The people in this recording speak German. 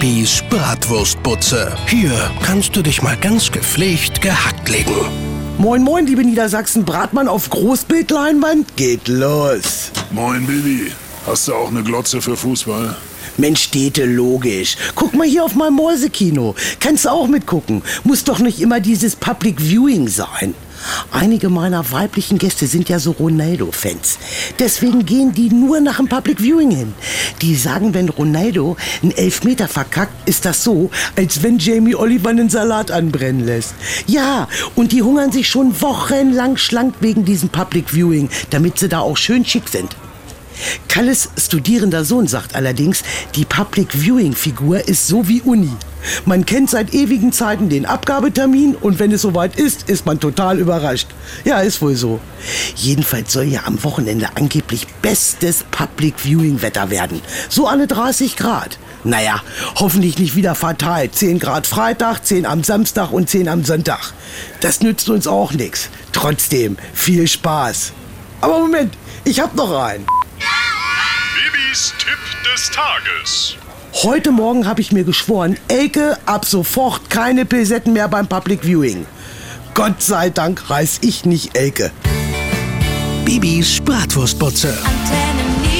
Bibis Bratwurstbutze. Hier kannst du dich mal ganz gepflegt gehackt legen. Moin, moin, liebe Niedersachsen. Bratmann auf Großbildleinwand geht los. Moin, Bibi. Hast du auch eine Glotze für Fußball? Mensch, Städte, logisch. Guck mal hier auf mein Mäusekino. Kannst du auch mitgucken. Muss doch nicht immer dieses Public Viewing sein. Einige meiner weiblichen Gäste sind ja so Ronaldo-Fans. Deswegen gehen die nur nach dem Public Viewing hin. Die sagen, wenn Ronaldo einen Elfmeter verkackt, ist das so, als wenn Jamie Oliver einen Salat anbrennen lässt. Ja, und die hungern sich schon wochenlang schlank wegen diesem Public Viewing, damit sie da auch schön schick sind. Kalles studierender Sohn sagt allerdings, die Public Viewing Figur ist so wie Uni. Man kennt seit ewigen Zeiten den Abgabetermin und wenn es soweit ist, ist man total überrascht. Ja, ist wohl so. Jedenfalls soll ja am Wochenende angeblich bestes Public Viewing Wetter werden. So alle 30 Grad. Naja, hoffentlich nicht wieder fatal. 10 Grad Freitag, 10 am Samstag und 10 am Sonntag. Das nützt uns auch nichts. Trotzdem, viel Spaß. Aber Moment, ich hab noch einen. Bibis Tipp des Tages. Heute Morgen habe ich mir geschworen, Elke, ab sofort keine Pilsetten mehr beim Public Viewing. Gott sei Dank reiß ich nicht Elke. Bibis Bratwurstbutze. Antenne